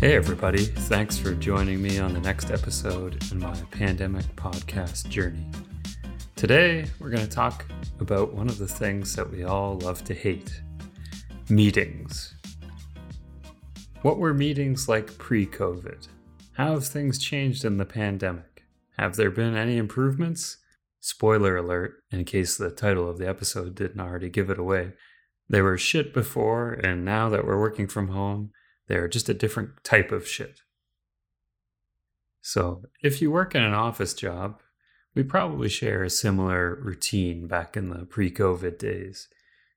Hey, everybody. Thanks for joining me on the next episode in my pandemic podcast journey. Today, we're going to talk about one of the things that we all love to hate meetings. What were meetings like pre COVID? How have things changed in the pandemic? Have there been any improvements? Spoiler alert, in case the title of the episode didn't already give it away. They were shit before, and now that we're working from home, they're just a different type of shit. So, if you work in an office job, we probably share a similar routine back in the pre COVID days.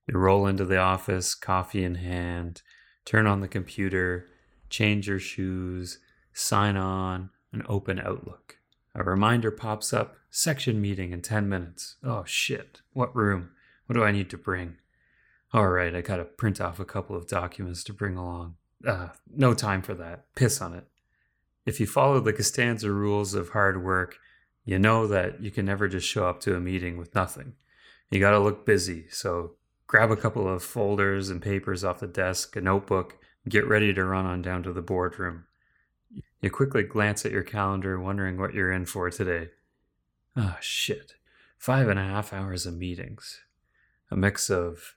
You roll into the office, coffee in hand, turn on the computer, change your shoes, sign on, and open Outlook. A reminder pops up section meeting in 10 minutes. Oh shit, what room? What do I need to bring? All right, I gotta print off a couple of documents to bring along. Uh, no time for that. Piss on it. If you follow the Costanza rules of hard work, you know that you can never just show up to a meeting with nothing. You got to look busy. So grab a couple of folders and papers off the desk, a notebook, get ready to run on down to the boardroom. You quickly glance at your calendar, wondering what you're in for today. Ah, oh, shit. Five and a half hours of meetings. A mix of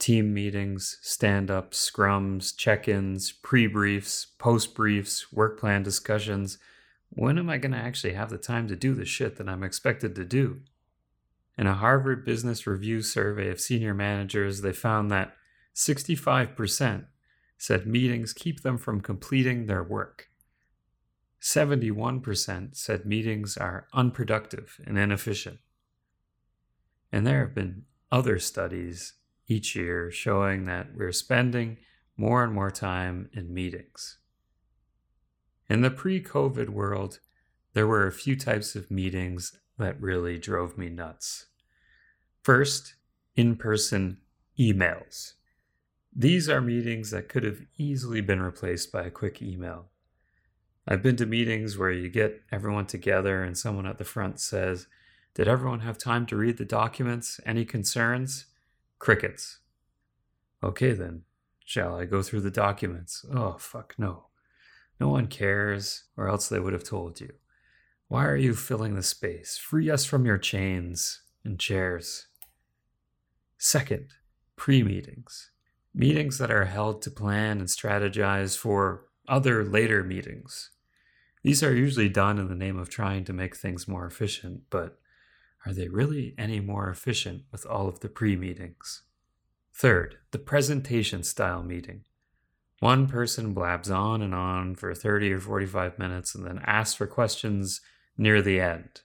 team meetings, stand ups, scrums, check ins, pre briefs, post briefs, work plan discussions. When am I going to actually have the time to do the shit that I'm expected to do? In a Harvard Business Review survey of senior managers, they found that 65% said meetings keep them from completing their work. 71% said meetings are unproductive and inefficient. And there have been other studies each year showing that we're spending more and more time in meetings. In the pre COVID world, there were a few types of meetings that really drove me nuts. First, in person emails. These are meetings that could have easily been replaced by a quick email. I've been to meetings where you get everyone together and someone at the front says, Did everyone have time to read the documents? Any concerns? Crickets. Okay then, shall I go through the documents? Oh, fuck no. No one cares, or else they would have told you. Why are you filling the space? Free us from your chains and chairs. Second, pre meetings. Meetings that are held to plan and strategize for other later meetings. These are usually done in the name of trying to make things more efficient, but are they really any more efficient with all of the pre meetings? Third, the presentation style meeting. One person blabs on and on for 30 or 45 minutes and then asks for questions near the end.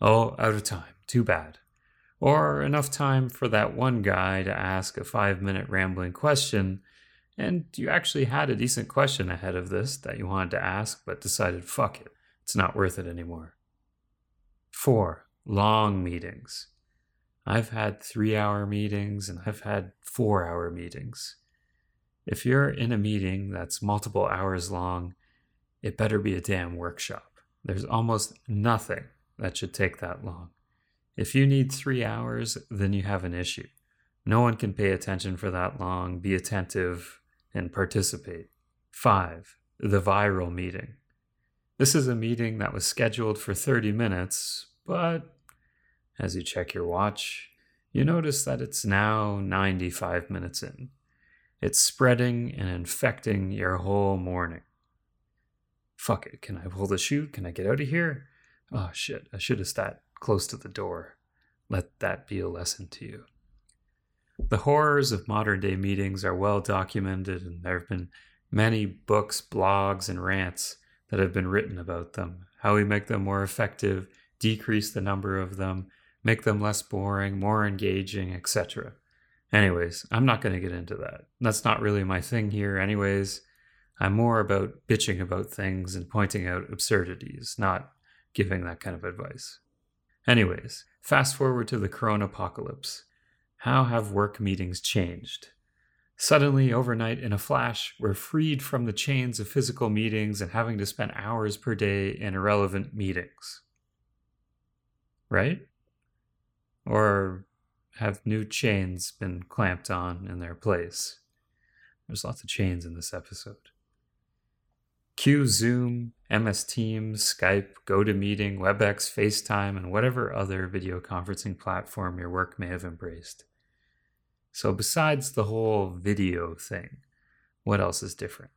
Oh, out of time. Too bad. Or enough time for that one guy to ask a five minute rambling question, and you actually had a decent question ahead of this that you wanted to ask, but decided, fuck it, it's not worth it anymore. Four, long meetings. I've had three hour meetings and I've had four hour meetings. If you're in a meeting that's multiple hours long, it better be a damn workshop. There's almost nothing that should take that long. If you need three hours, then you have an issue. No one can pay attention for that long, be attentive, and participate. Five, the viral meeting. This is a meeting that was scheduled for 30 minutes, but as you check your watch, you notice that it's now 95 minutes in. It's spreading and infecting your whole morning. Fuck it, can I pull the chute? Can I get out of here? Oh shit, I should have sat close to the door. Let that be a lesson to you. The horrors of modern day meetings are well documented, and there have been many books, blogs, and rants that have been written about them. How we make them more effective, decrease the number of them, make them less boring, more engaging, etc. Anyways, I'm not going to get into that. That's not really my thing here, anyways. I'm more about bitching about things and pointing out absurdities, not giving that kind of advice. Anyways, fast forward to the corona apocalypse. How have work meetings changed? Suddenly, overnight, in a flash, we're freed from the chains of physical meetings and having to spend hours per day in irrelevant meetings. Right? Or have new chains been clamped on in their place? There's lots of chains in this episode. Cue Zoom, MS Teams, Skype, GoToMeeting, WebEx, FaceTime, and whatever other video conferencing platform your work may have embraced. So, besides the whole video thing, what else is different?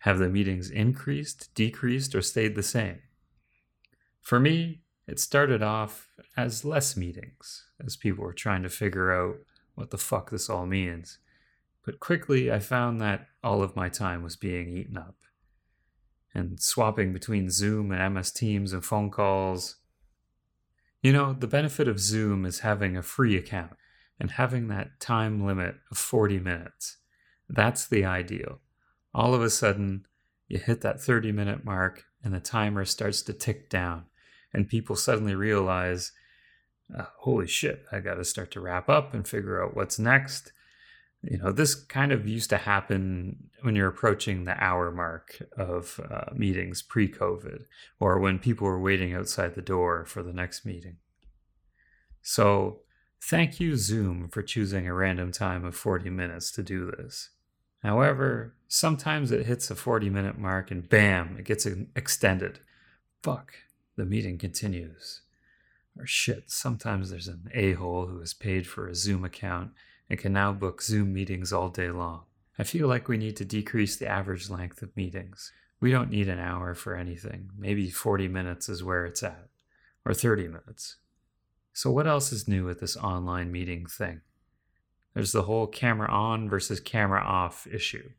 Have the meetings increased, decreased, or stayed the same? For me, it started off as less meetings, as people were trying to figure out what the fuck this all means. But quickly, I found that all of my time was being eaten up and swapping between Zoom and MS Teams and phone calls. You know, the benefit of Zoom is having a free account and having that time limit of 40 minutes. That's the ideal. All of a sudden, you hit that 30 minute mark and the timer starts to tick down, and people suddenly realize, uh, holy shit, I got to start to wrap up and figure out what's next. You know, this kind of used to happen when you're approaching the hour mark of uh, meetings pre COVID or when people were waiting outside the door for the next meeting. So, thank you, Zoom, for choosing a random time of 40 minutes to do this. However, sometimes it hits a 40 minute mark and bam, it gets extended. Fuck, the meeting continues. Or shit, sometimes there's an a hole who has paid for a Zoom account and can now book Zoom meetings all day long. I feel like we need to decrease the average length of meetings. We don't need an hour for anything. Maybe 40 minutes is where it's at, or 30 minutes. So, what else is new with this online meeting thing? There's the whole camera on versus camera off issue.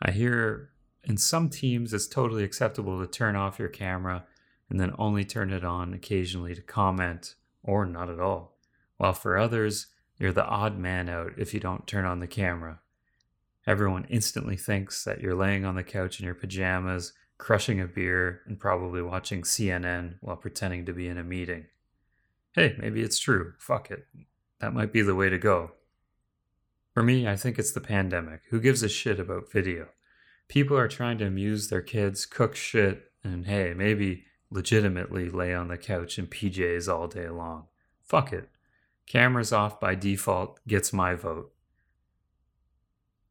I hear in some teams it's totally acceptable to turn off your camera and then only turn it on occasionally to comment or not at all, while for others, you're the odd man out if you don't turn on the camera. Everyone instantly thinks that you're laying on the couch in your pajamas, crushing a beer, and probably watching CNN while pretending to be in a meeting. Hey, maybe it's true. Fuck it. That might be the way to go. For me, I think it's the pandemic. Who gives a shit about video? People are trying to amuse their kids, cook shit, and hey, maybe legitimately lay on the couch in PJs all day long. Fuck it. Cameras off by default gets my vote.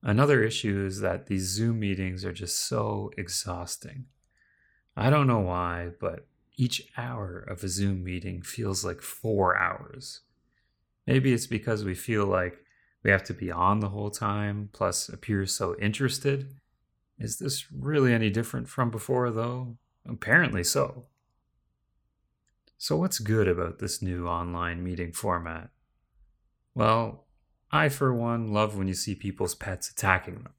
Another issue is that these Zoom meetings are just so exhausting. I don't know why, but each hour of a Zoom meeting feels like four hours. Maybe it's because we feel like we have to be on the whole time, plus appear so interested. Is this really any different from before, though? Apparently so. So, what's good about this new online meeting format? Well, I, for one, love when you see people's pets attacking them.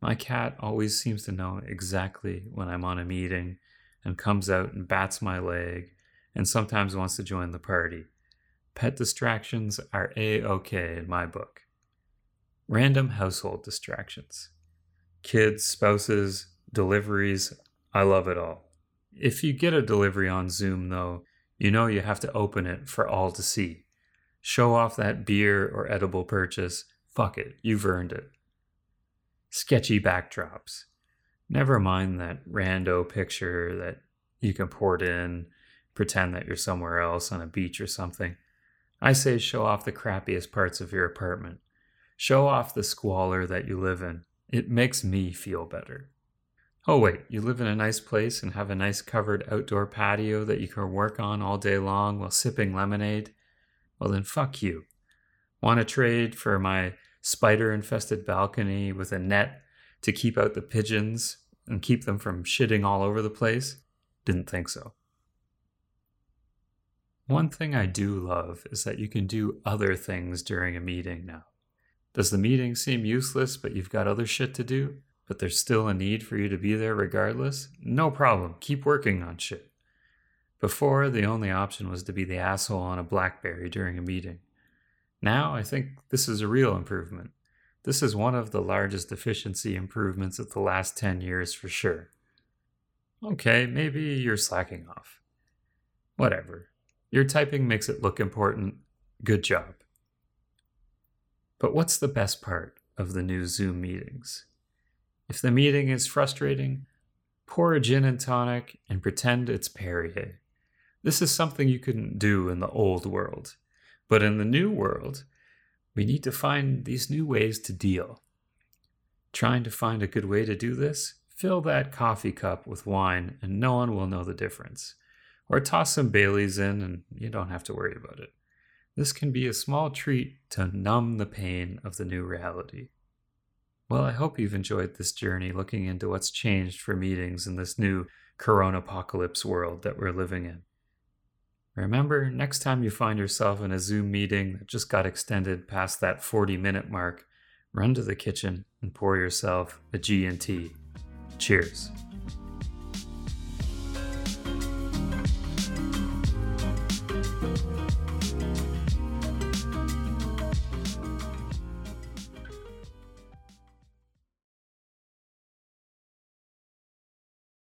My cat always seems to know exactly when I'm on a meeting and comes out and bats my leg and sometimes wants to join the party. Pet distractions are a okay in my book. Random household distractions. Kids, spouses, deliveries, I love it all. If you get a delivery on Zoom, though, you know you have to open it for all to see. Show off that beer or edible purchase. Fuck it, you've earned it. Sketchy backdrops. Never mind that rando picture that you can port in, pretend that you're somewhere else on a beach or something. I say show off the crappiest parts of your apartment. Show off the squalor that you live in. It makes me feel better. Oh, wait, you live in a nice place and have a nice covered outdoor patio that you can work on all day long while sipping lemonade? Well, then fuck you. Want to trade for my spider infested balcony with a net to keep out the pigeons and keep them from shitting all over the place? Didn't think so. One thing I do love is that you can do other things during a meeting now. Does the meeting seem useless, but you've got other shit to do? But there's still a need for you to be there regardless, no problem. Keep working on shit. Before, the only option was to be the asshole on a Blackberry during a meeting. Now, I think this is a real improvement. This is one of the largest efficiency improvements of the last 10 years for sure. Okay, maybe you're slacking off. Whatever. Your typing makes it look important. Good job. But what's the best part of the new Zoom meetings? If the meeting is frustrating, pour a gin and tonic and pretend it's Perrier. This is something you couldn't do in the old world. But in the new world, we need to find these new ways to deal. Trying to find a good way to do this fill that coffee cup with wine and no one will know the difference. Or toss some Baileys in and you don't have to worry about it. This can be a small treat to numb the pain of the new reality. Well, I hope you've enjoyed this journey looking into what's changed for meetings in this new corona apocalypse world that we're living in. Remember, next time you find yourself in a Zoom meeting that just got extended past that 40 minute mark, run to the kitchen and pour yourself a G&T. Cheers.